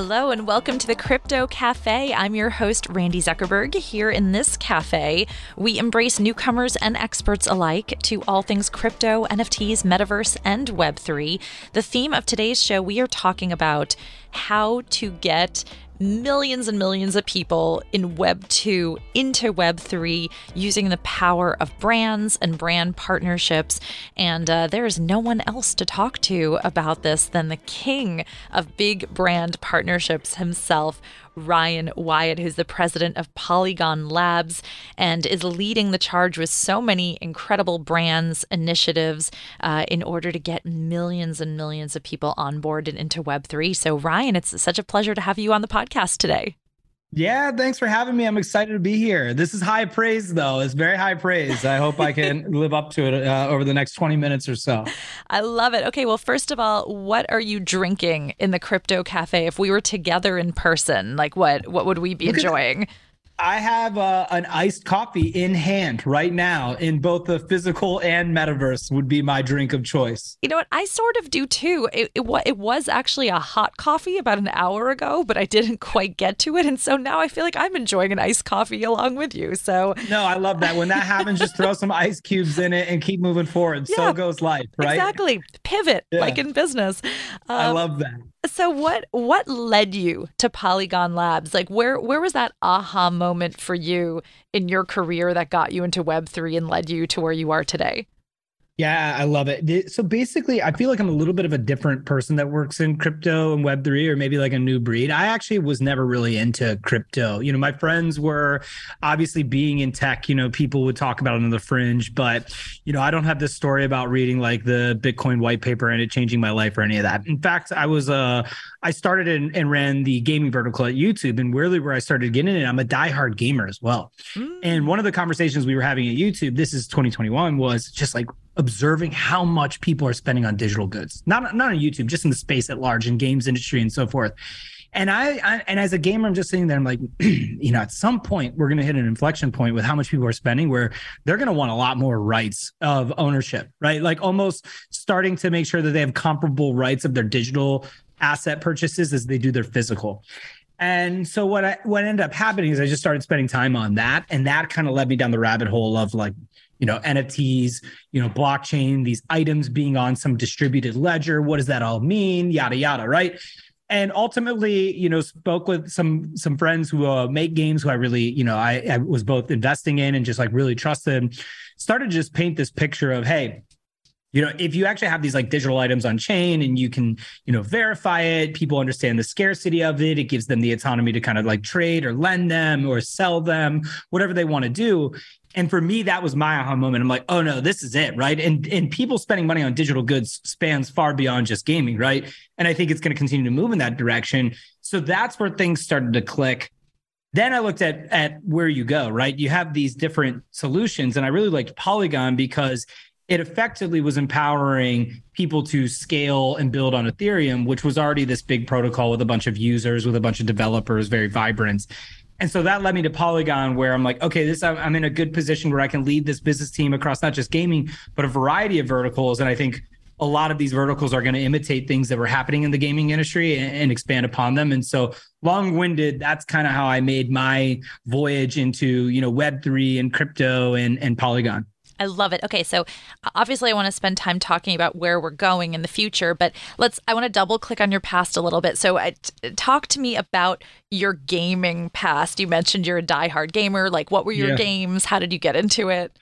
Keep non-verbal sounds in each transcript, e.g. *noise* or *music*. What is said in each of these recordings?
Hello and welcome to the Crypto Cafe. I'm your host, Randi Zuckerberg. Here in this cafe, we embrace newcomers and experts alike to all things crypto, NFTs, metaverse, and Web3. The theme of today's show, we are talking about how to get millions and millions of people in Web 2 into Web 3 using the power of brands and brand partnerships. And uh, there is no one else to talk to about this than the king of big brand partnerships himself, Ryan Wyatt, who's the president of Polygon Labs and is leading the charge with so many incredible brands, initiatives uh, in order to get millions and millions of people on board into Web3. So, Ryan, it's such a pleasure to have you on the podcast today. Yeah, thanks for having me. I'm excited to be here. This is high praise, though. It's very high praise. I hope I can *laughs* live up to it uh, over the next 20 minutes or so. I love it. Okay, well, first of all, what are you drinking in the Crypto Cafe? If we were together in person, like what what would we be Look enjoying? I have uh, an iced coffee in hand right now in both the physical and metaverse would be my drink of choice. You know what? I sort of do too. It, it, it was actually a hot coffee about an hour ago, but I didn't quite get to it. And so now I feel like I'm enjoying an iced coffee along with you. So, no, I love that. When that happens, just throw some ice cubes in it and keep moving forward. Yeah, so goes life, right? Exactly. Pivot yeah. like in business. Um, I love that. So what what led you to Polygon Labs? Like where where was that aha moment for you in your career that got you into web3 and led you to where you are today? Yeah, I love it. So basically, I feel like I'm a little bit of a different person that works in crypto and Web3, or maybe like a new breed. I actually was never really into crypto. You know, my friends were obviously being in tech, you know, people would talk about it on the fringe, but, you know, I don't have this story about reading like the Bitcoin white paper and it changing my life or any of that. In fact, I was, uh, I started and, and ran the gaming vertical at YouTube, and really where I started getting it, I'm a diehard gamer as well. Mm. And one of the conversations we were having at YouTube, this is 2021, was just like, observing how much people are spending on digital goods, not not on YouTube, just in the space at large, in games industry and so forth. And I, I, and as a gamer, I'm just sitting there. I'm like, *clears throat* you know, at some point we're going to hit an inflection point with how much people are spending, where they're going to want a lot more rights of ownership, right? Like almost starting to make sure that they have comparable rights of their digital asset purchases as they do their physical. And so what I what ended up happening is I just started spending time on that, and that kind of led me down the rabbit hole of like you know nfts you know blockchain these items being on some distributed ledger what does that all mean? Yada yada right? And ultimately you know spoke with some some friends who uh, make games who i really you know I, I was both investing in and just like really trusted started to just paint this picture of hey you know if you actually have these like digital items on chain and you can you know verify it people understand the scarcity of it it gives them the autonomy to kind of like trade or lend them or sell them whatever they want to do and for me that was my aha moment. I'm like oh no this is it right? And and people spending money on digital goods spans far beyond just gaming right? And i think it's going to continue to move in that direction. So that's where things started to click. Then i looked at at where you go right? You have these different solutions and i really liked polygon because it effectively was empowering people to scale and build on ethereum which was already this big protocol with a bunch of users with a bunch of developers very vibrant and so that led me to Polygon, where I'm like, okay, this I'm in a good position where I can lead this business team across not just gaming, but a variety of verticals. And I think a lot of these verticals are going to imitate things that were happening in the gaming industry and, and expand upon them. And so long-winded, that's kind of how I made my voyage into, you know, Web3 and crypto and, and Polygon. I love it. Okay, so obviously I want to spend time talking about where we're going in the future, but let's I want to double click on your past a little bit. So I, t- talk to me about your gaming past. You mentioned you're a diehard gamer. Like what were your yeah. games? How did you get into it?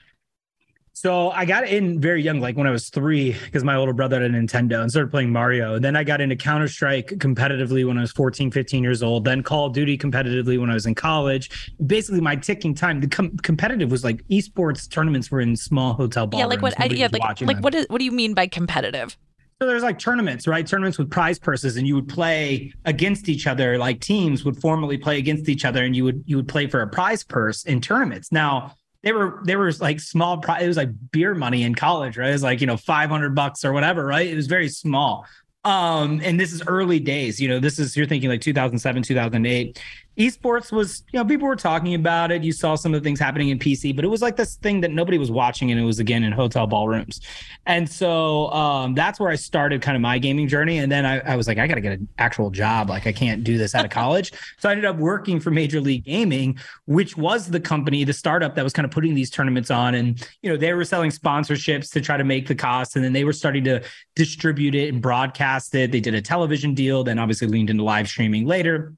So I got in very young, like when I was three, because my older brother had a Nintendo and started playing Mario. And then I got into Counter Strike competitively when I was 14, 15 years old, then Call of Duty competitively when I was in college. Basically, my ticking time, the com- competitive was like esports tournaments were in small hotel ballrooms. Yeah, like what? I, yeah, like, like what, is, what do you mean by competitive? So there's like tournaments, right? Tournaments with prize purses, and you would play against each other. Like teams would formally play against each other, and you would you would play for a prize purse in tournaments. Now they were they were like small it was like beer money in college right? It was like you know 500 bucks or whatever right? It was very small. Um and this is early days you know this is you're thinking like 2007 2008 esports was, you know, people were talking about it. You saw some of the things happening in PC, but it was like this thing that nobody was watching, and it was again in hotel ballrooms. And so um, that's where I started kind of my gaming journey. And then I, I was like, I got to get an actual job. Like, I can't do this out of college. *laughs* so I ended up working for Major League Gaming, which was the company, the startup that was kind of putting these tournaments on. And, you know, they were selling sponsorships to try to make the cost. And then they were starting to distribute it and broadcast it. They did a television deal, then obviously leaned into live streaming later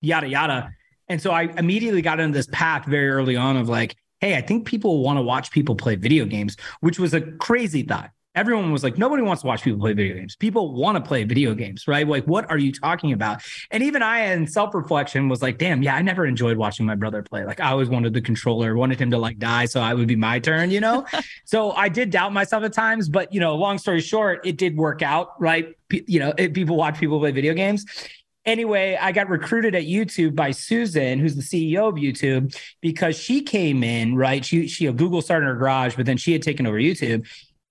yada yada. And so I immediately got into this path very early on of like, hey, I think people want to watch people play video games, which was a crazy thought. Everyone was like, nobody wants to watch people play video games. People want to play video games, right? Like, what are you talking about? And even I, in self reflection, was like, damn, yeah, I never enjoyed watching my brother play. Like, I always wanted the controller, wanted him to like die, so I would be my turn, you know? *laughs* so I did doubt myself at times, but, you know, long story short, it did work out, right? P- you know, it, people watch people play video games anyway, I got recruited at YouTube by Susan, who's the CEO of YouTube, because she came in, right? She she Google started in her garage, but then she had taken over YouTube.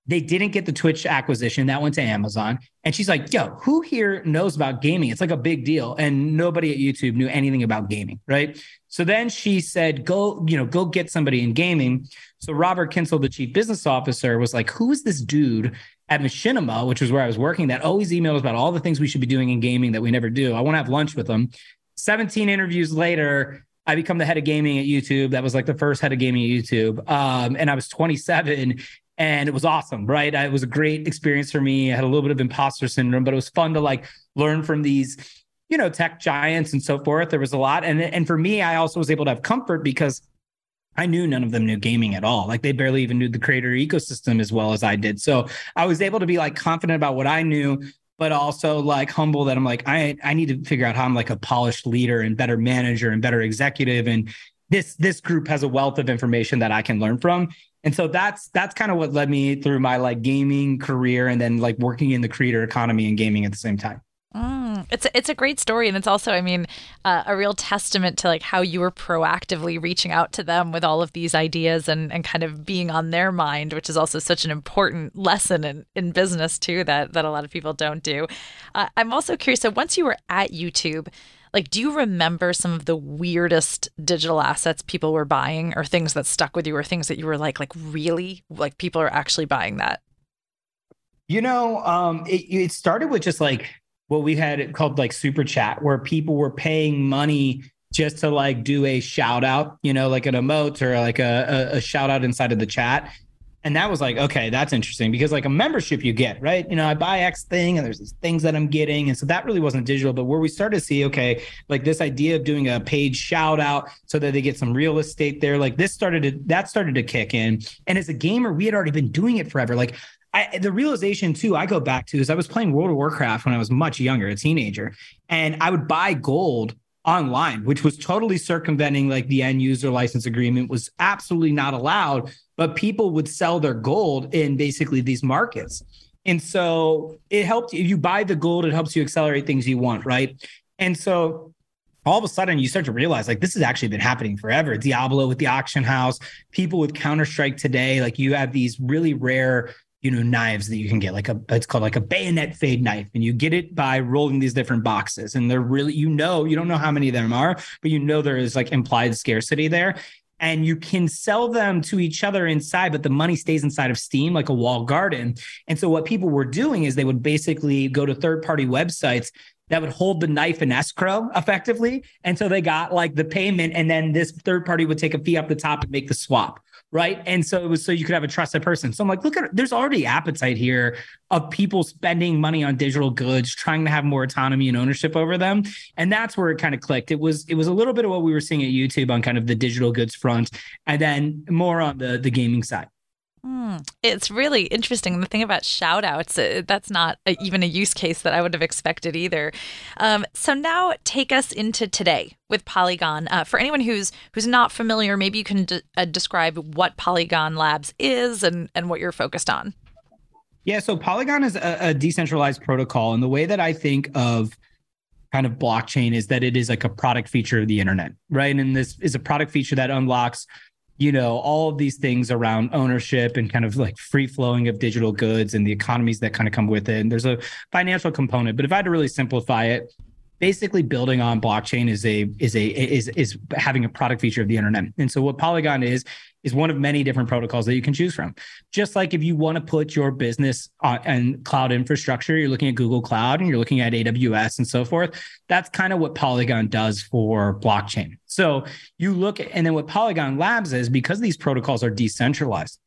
They didn't get the Twitch acquisition. That went to Amazon. And she's like, yo, who here knows about gaming? It's like a big deal. And nobody at YouTube knew anything about gaming, right? So then she said, go, you know, go get somebody in gaming. So Robert Kyncl, the chief business officer, was like, who is this dude at Machinima, which was where I was working, that always emails about all the things we should be doing in gaming that we never do. I want to have lunch with them. 17 interviews later, I become the head of gaming at YouTube. That was like the first head of gaming at YouTube. Um, and I was 27 and it was awesome, right? It was a great experience for me. I had a little bit of imposter syndrome, but it was fun to like learn from these, you know, tech giants and so forth. There was a lot. And, and for me, I also was able to have comfort because I knew none of them knew gaming at all. Like they barely even knew the creator ecosystem as well as I did. So I was able to be like confident about what I knew, but also like humble that I'm like, I I need to figure out how I'm like a polished leader and better manager and better executive. And this this group has a wealth of information that I can learn from. And so that's that's kind of what led me through my like gaming career and then like working in the creator economy and gaming at the same time. Mm, it's a, it's a great story, and it's also, I mean, uh, a real testament to like how you were proactively reaching out to them with all of these ideas and and kind of being on their mind, which is also such an important lesson in in business too that that a lot of people don't do. Uh, I'm also curious. So once you were at YouTube, like, do you remember some of the weirdest digital assets people were buying, or things that stuck with you, or things that you were like, like really, like people are actually buying that? You know, um, it, it started with just like what we had it called like super chat where people were paying money just to like do a shout out, you know, like an emote or like a, a, a shout out inside of the chat. And that was like, okay, that's interesting because like a membership you get, right? You know, I buy X thing and there's these things that I'm getting. And so that really wasn't digital. But where we started to see, okay, like this idea of doing a page shout out so that they get some real estate there, like this started to, that started to kick in. And as a gamer, we had already been doing it forever. Like I, the realization too I go back to is I was playing World of Warcraft when I was much younger, a teenager, and I would buy gold online, which was totally circumventing like the end user license agreement was absolutely not allowed, but people would sell their gold in basically these markets. And so it helped if you buy the gold, it helps you accelerate things you want, right? And so all of a sudden you start to realize like this has actually been happening forever. Diablo with the auction house, people with Counter Strike today, like you have these really rare you know knives that you can get like a it's called like a bayonet fade knife and you get it by rolling these different boxes and they're really you know you don't know how many of them are but you know there is like implied scarcity there and you can sell them to each other inside but the money stays inside of steam like a walled garden. And so what people were doing is they would basically go to third party websites that would hold the knife in escrow effectively. And so they got like the payment, and then this third party would take a fee up the top and make the swap right? And so it was so you could have a trusted person. So I'm like, look at there's already appetite here of people spending money on digital goods, trying to have more autonomy and ownership over them. And that's where it kind of clicked. It was it was a little bit of what we were seeing at YouTube on kind of the digital goods front, and then more on the the gaming side. Mm, it's really interesting. The thing about shout outs, uh, that's not a, even a use case that I would have expected either. Um, so now take us into today with Polygon. Uh, for anyone who's who's not familiar, maybe you can de- uh, describe what Polygon Labs is and, and what you're focused on. Yeah, so Polygon is a, a decentralized protocol. And the way that I think of kind of blockchain is that it is like a product feature of the internet, right? And this is a product feature that unlocks you know all of these things around ownership and kind of like free flowing of digital goods and the economies that kind of come with it. And there's a financial component but if i had to really simplify it basically building on blockchain is a is a is is having a product feature of the internet. And so what Polygon is is one of many different protocols that you can choose from. Just like if you want to put your business on and cloud infrastructure, you're looking at Google Cloud and you're looking at AWS and so forth. That's kind of what Polygon does for blockchain. So you look at, and then what Polygon Labs is because these protocols are decentralized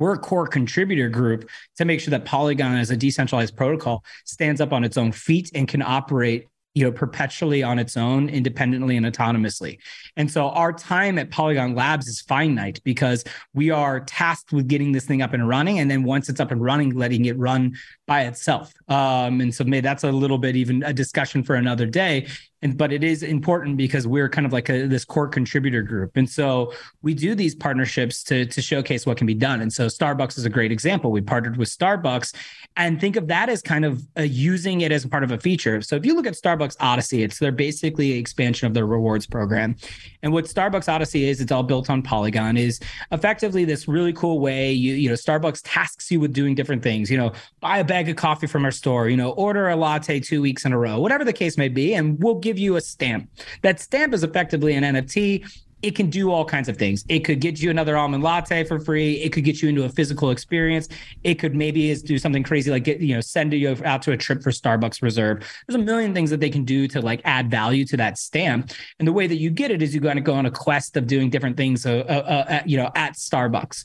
we're a core contributor group to make sure that Polygon as a decentralized protocol stands up on its own feet and can operate you know perpetually on its own independently and autonomously. And so our time at polygon labs is finite because we are tasked with getting this thing up and running. And then once it's up and running letting it run by itself. Um, and so maybe that's a little bit even a discussion for another day and but it is important because we're kind of like a, this core contributor group. And so we do these partnerships to to showcase what can be done. And so starbucks is a great example. We partnered with starbucks. And think of that as kind of uh, using it as part of a feature. So if you look at starbucks odyssey it's they're basically expansion of their rewards program. And what starbucks odyssey is it's all built on polygon is effectively this really cool way you you know starbucks tasks you with doing different things. You know buy a bag of coffee from our store you know order a latte two weeks in a row whatever the case may be and we'll give give you a stamp. That stamp is effectively an NFT it can do all kinds of things. It could get you another almond latte for free. It could get you into a physical experience. It could maybe do something crazy like get you know send you out to a trip for Starbucks Reserve. There's a million things that they can do to like add value to that stamp. And the way that you get it is you got to go on a quest of doing different things. Uh, uh, uh, you know at Starbucks.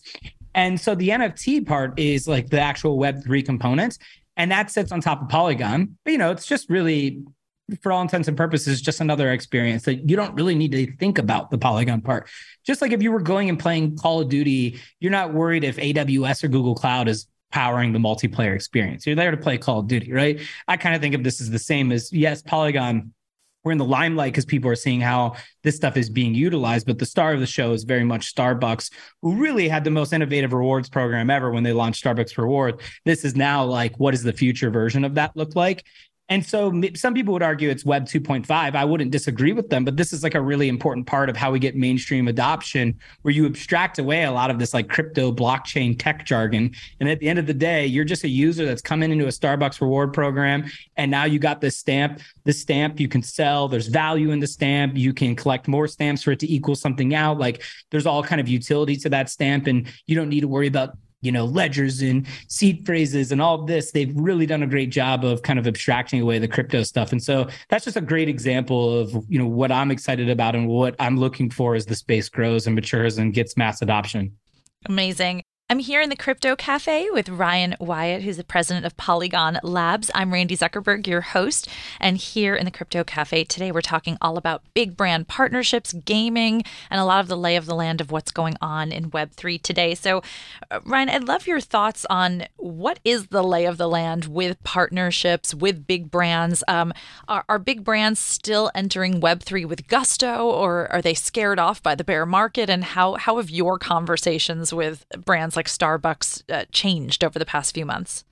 And so the NFT part is like the actual Web three component, and that sits on top of Polygon. But you know it's just really for all intents and purposes, just another experience that you don't really need to think about the Polygon part. Just like if you were going and playing Call of Duty, you're not worried if AWS or Google Cloud is powering the multiplayer experience. You're there to play Call of Duty, right? I kind of think of this as the same as yes, Polygon. We're in the limelight because people are seeing how this stuff is being utilized. But the star of the show is very much Starbucks, who really had the most innovative rewards program ever when they launched Starbucks Rewards. This is now like, what does the future version of that look like? And so some people would argue it's Web 2.5. I wouldn't disagree with them, but this is like a really important part of how we get mainstream adoption, where you abstract away a lot of this like crypto blockchain tech jargon. And at the end of the day, you're just a user that's coming into a Starbucks reward program. And now you got this stamp. This stamp you can sell. There's value in the stamp. You can collect more stamps for it to equal something out. Like there's all kind of utility to that stamp. And you don't need to worry about you know ledgers and seed phrases and all this they've really done a great job of kind of abstracting away the crypto stuff. And so that's just a great example of you know what i'm excited about and what i'm looking for as the space grows and matures and gets mass adoption. Amazing I'm here in the Crypto Cafe with Ryan Wyatt, who's the president of Polygon Labs. I'm Randi Zuckerberg, your host. And here in the Crypto Cafe today, we're talking all about big brand partnerships, gaming, and a lot of the lay of the land of what's going on in Web3 today. So, uh, Ryan, I'd love your thoughts on what is the lay of the land with partnerships, with big brands. Um, are, are big brands still entering Web3 with gusto, or are they scared off by the bear market? And how, how have your conversations with brands like Starbucks uh, changed over the past few months?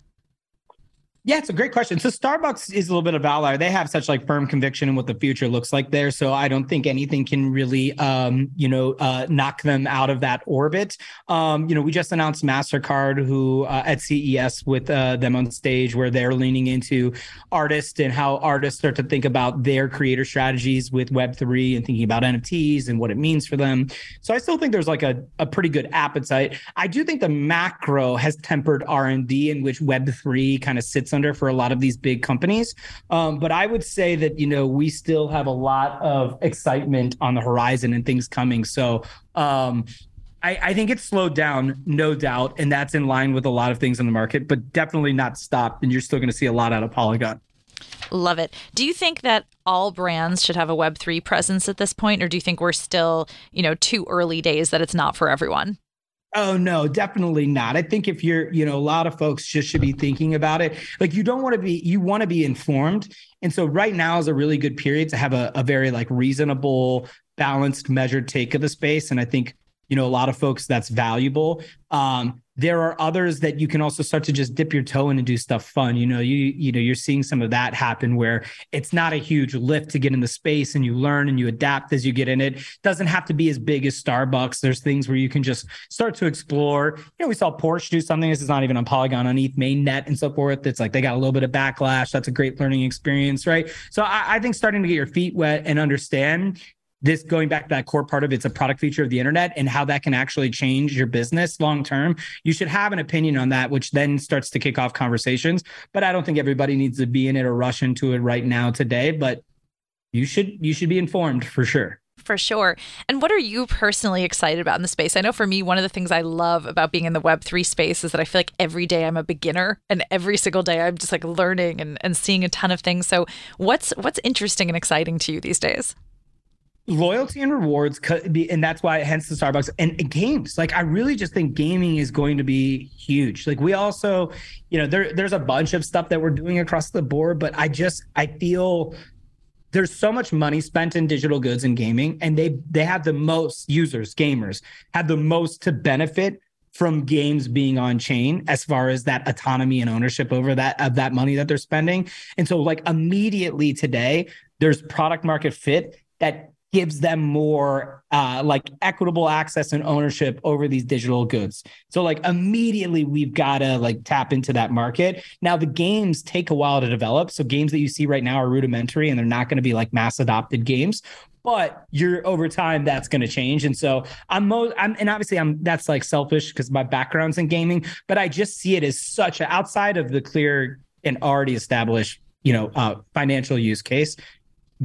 Yeah, it's a great question. So Starbucks is a little bit of outlier. They have such like firm conviction in what the future looks like there. So I don't think anything can really, um, you know, uh, knock them out of that orbit. Um, you know, we just announced Mastercard, who uh, at CES with uh, them on stage, where they're leaning into artists and how artists start to think about their creator strategies with Web three and thinking about NFTs and what it means for them. So I still think there's like a, a pretty good appetite. I do think the macro has tempered R and D, in which Web three kind of sits under for a lot of these big companies. Um, but I would say that, you know, we still have a lot of excitement on the horizon and things coming. So, um, I, I, think it's slowed down, no doubt, and that's in line with a lot of things in the market, but definitely not stopped. And you're still going to see a lot out of Polygon. Love it. Do you think that all brands should have a Web3 presence at this point, or do you think we're still, you know, too early days that it's not for everyone? Oh no, definitely not. I think if you're, you know, a lot of folks just should be thinking about it. Like you don't want to be, you want to be informed. And so right now is a really good period to have a, a very like reasonable, balanced, measured take of the space. And I think, you know, a lot of folks that's valuable. Um, there are others that you can also start to just dip your toe in and do stuff fun. You know, you you know, you're seeing some of that happen where it's not a huge lift to get in the space and you learn and you adapt as you get in it. Doesn't have to be as big as Starbucks. There's things where you can just start to explore. You know, we saw Porsche do something. This is not even on Polygon on ETH mainnet and so forth. It's like they got a little bit of backlash. That's a great learning experience, right? So I, I think starting to get your feet wet and understand this going back to that core part of it's a product feature of the internet and how that can actually change your business long term you should have an opinion on that which then starts to kick off conversations but i don't think everybody needs to be in it or rush into it right now today but you should you should be informed for sure for sure. And what are you personally excited about in the space? I know for me, one of the things I love about being in the Web3 space is that I feel like every day I'm a beginner and every single day I'm just like learning and, and seeing a ton of things. So what's what's interesting and exciting to you these days? Loyalty and rewards could be and that's why hence the starbucks and games. Like i really just think gaming is going to be huge. Like we also you know there there's a bunch of stuff that we're doing across the board but i just i feel there's so much money spent in digital goods and gaming and they they have the most users gamers have the most to benefit from games being on chain as far as that autonomy and ownership over that of that money that they're spending. And so like immediately today there's product market fit that gives them more uh, like equitable access and ownership over these digital goods. So like immediately we've got to like tap into that market. Now the games take a while to develop. So games that you see right now are rudimentary and they're not going to be like mass adopted games. But you're over time that's going to change, and so I'm most. I'm and obviously I'm that's like selfish because my background's in gaming, but I just see it as such a, outside of the clear and already established you know uh, financial use case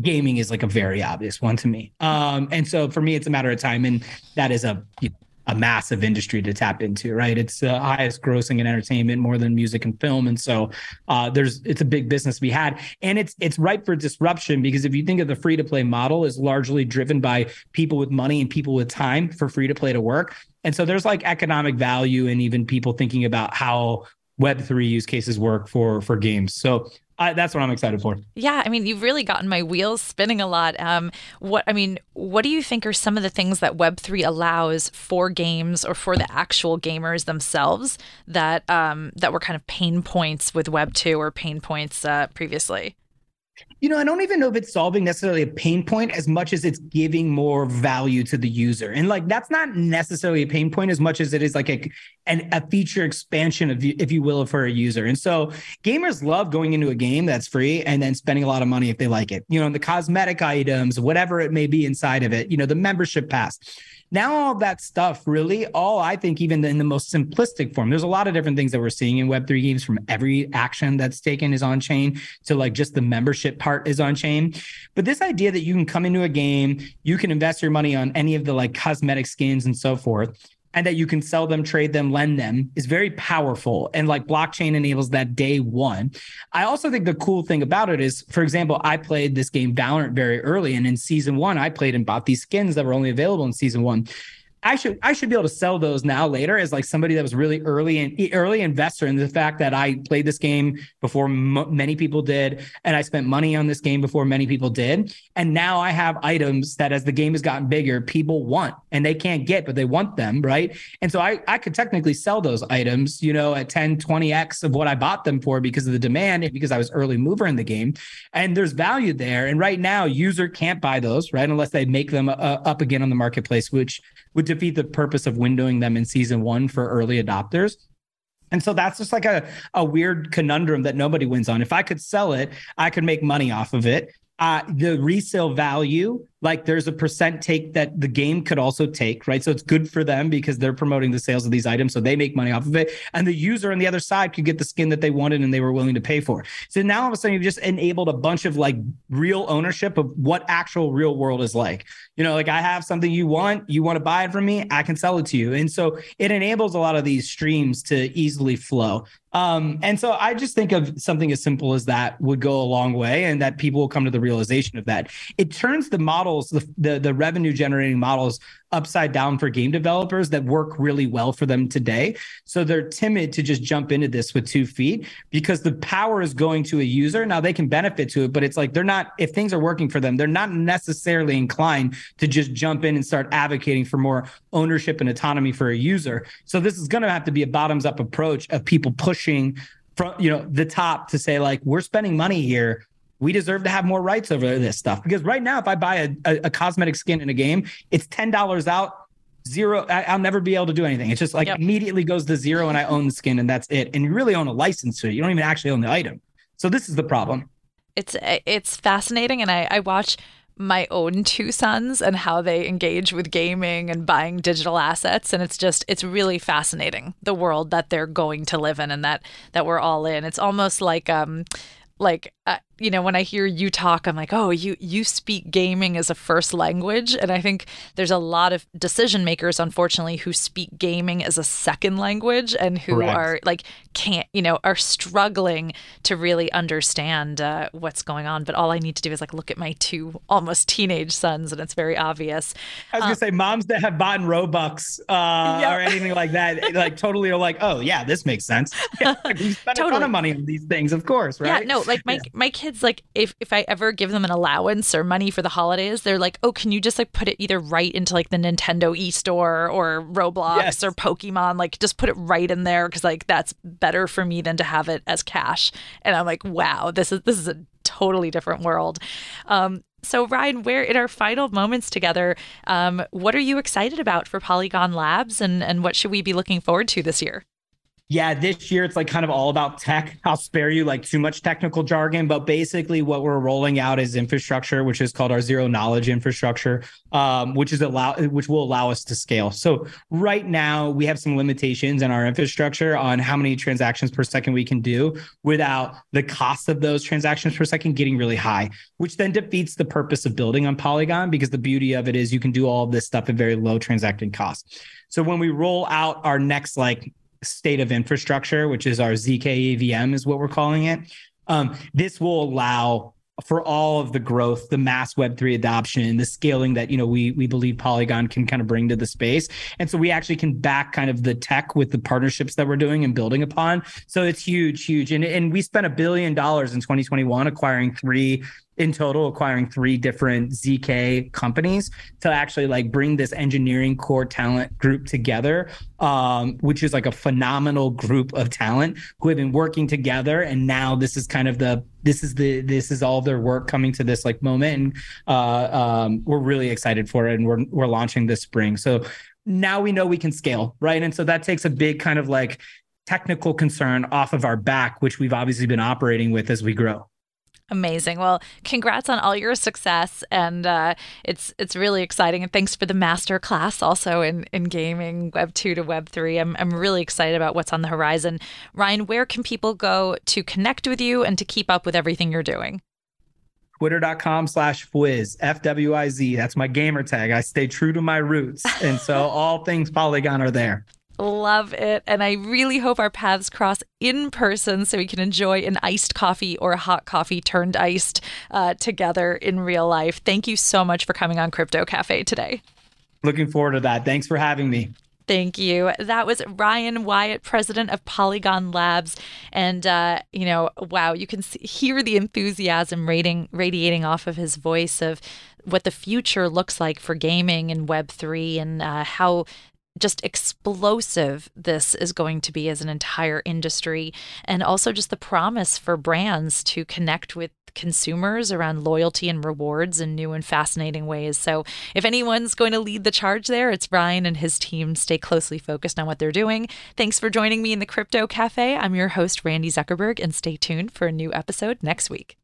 gaming is like a very obvious one to me. Um, and so for me, it's a matter of time, and that is a you know, a massive industry to tap into, right? It's the highest grossing in entertainment, more than music and film, and so uh, there's it's a big business to be had, and it's it's ripe for disruption because if you think of the free to play model is largely driven by people with money and people with time for free to play to work, and so there's like economic value and even people thinking about how Web three use cases work for for games. So I, that's what I'm excited for. Yeah, I mean, you've really gotten my wheels spinning a lot. Um, what I mean, what do you think are some of the things that Web three allows for games or for the actual gamers themselves that um, that were kind of pain points with Web two or pain points uh, previously? You know, I don't even know if it's solving necessarily a pain point as much as it's giving more value to the user. And like that's not necessarily a pain point as much as it is like a an, a feature expansion of if you will for a user. And so gamers love going into a game that's free and then spending a lot of money if they like it. You know, the cosmetic items, whatever it may be inside of it, you know, the membership pass now, all that stuff really, all I think, even in the most simplistic form, there's a lot of different things that we're seeing in Web3 games from every action that's taken is on chain to like just the membership part is on chain. But this idea that you can come into a game, you can invest your money on any of the like cosmetic skins and so forth and that you can sell them, trade them, lend them is very powerful. And like blockchain enables that day one. I also think the cool thing about it is, for example, I played this game Valorant very early. And in season one, I played and bought these skins that were only available in season one. I should I should be able to sell those now later as like somebody that was really early and early investor in the fact that I played this game before m- many people did and I spent money on this game before many people did. And now I have items that as the game has gotten bigger people want and they can't get but they want them right? And so I I could technically sell those items you know at 10 20x of what I bought them for because of the demand and because I was early mover in the game. And there's value there. And right now user can't buy those right? Unless they make them uh, up again on the marketplace which would defeat the purpose of windowing them in season one for early adopters. And so that's just like a, a weird conundrum that nobody wins on. If I could sell it, I could make money off of it. Uh, the resale value like there's a percent take that the game could also take, right? So it's good for them because they're promoting the sales of these items, so they make money off of it, and the user on the other side could get the skin that they wanted and they were willing to pay for. So now all of a sudden you've just enabled a bunch of like real ownership of what actual real world is like. You know, like I have something you want, you want to buy it from me, I can sell it to you, and so it enables a lot of these streams to easily flow. Um, and so I just think of something as simple as that would go a long way, and that people will come to the realization of that. It turns the model models, the, the, the revenue generating models upside down for game developers that work really well for them today. So they're timid to just jump into this with two feet because the power is going to a user. Now they can benefit to it, but it's like they're not, if things are working for them, they're not necessarily inclined to just jump in and start advocating for more ownership and autonomy for a user. So this is going to have to be a bottoms up approach of people pushing from, you know, the top to say like, we're spending money here we deserve to have more rights over this stuff. Because right now if i buy a, a, a cosmetic skin in a game it's $10 out zero I, will never be able to do anything. It's just like yep. immediately goes to zero and i own the skin and that's it. And you really own a license to it. You don't even actually own the item. So this is the problem. It's it's fascinating. And i i watch my own two sons and how they engage with gaming and buying digital assets. And it's just it's really fascinating the world that they're going to live in and that that we're all in. It's almost like um like uh, you know when i hear you talk i'm like oh you you speak gaming as a first language and i think there's a lot of decision makers unfortunately who speak gaming as a second language and who Correct. are like can't you know are struggling to really understand uh, what's going on but all i need to do is like look at my two almost teenage sons and it's very obvious i was gonna um, say moms that have bought robux uh, yeah. or anything like that like totally are like oh yeah this makes sense *laughs* yeah, we spend totally. a ton of money on these things of course right yeah no like my yeah. My kids like if if I ever give them an allowance or money for the holidays, they're like, "Oh, can you just like put it either right into like the Nintendo e-store or Roblox yes. or Pokemon? Like just put it right in there cuz like that's better for me than to have it as cash." And I'm like, "Wow, this is this is a totally different world." Um so, Ryan, we're in our final moments together. Um, what are you excited about for Polygon Labs and, and what should we be looking forward to this year? Yeah, this year it's like kind of all about tech. I'll spare you like too much technical jargon, but basically what we're rolling out is infrastructure, which is called our zero knowledge infrastructure, um, which is allow which will allow us to scale. So right now we have some limitations in our infrastructure on how many transactions per second we can do without the cost of those transactions per second getting really high, which then defeats the purpose of building on Polygon because the beauty of it is you can do all of this stuff at very low transacting costs. So when we roll out our next like state of infrastructure, which is our ZK EVM, is what we're calling it. Um, this will allow for all of the growth, the mass Web3 adoption, the scaling that, you know, we we believe Polygon can kind of bring to the space. And so we actually can back kind of the tech with the partnerships that we're doing and building upon. So it's huge, huge. And, and we spent a billion dollars in 2021 acquiring three in total acquiring three different ZK companies to actually like bring this engineering core talent group together, um, which is like a phenomenal group of talent who have been working together. And now this is kind of the this is the this is all their work coming to this like moment, and uh, um, we're really excited for it, and we're we're launching this spring. So now we know we can scale, right? And so that takes a big kind of like technical concern off of our back, which we've obviously been operating with as we grow. Amazing. Well, congrats on all your success, and uh, it's it's really exciting. And thanks for the master class also in in gaming Web two to Web three. I'm I'm really excited about what's on the horizon. Ryan, where can people go to connect with you and to keep up with everything you're doing? Twitter.com slash Fwiz, F W I Z. That's my gamer tag. I stay true to my roots. And so *laughs* all things Polygon are there. Love it. And I really hope our paths cross in person so we can enjoy an iced coffee or a hot coffee turned iced uh, together in real life. Thank you so much for coming on Crypto Cafe today. Looking forward to that. Thanks for having me. Thank you. That was Ryan Wyatt, president of Polygon Labs. And, uh, you know, wow, you can see, hear the enthusiasm radiating, radiating off of his voice of what the future looks like for gaming and Web3 and uh, how just explosive this is going to be as an entire industry and also just the promise for brands to connect with consumers around loyalty and rewards in new and fascinating ways. So, if anyone's going to lead the charge there, it's Ryan and his team. Stay closely focused on what they're doing. Thanks for joining me in the Crypto Cafe. I'm your host, Randi Zuckerberg, and stay tuned for a new episode next week.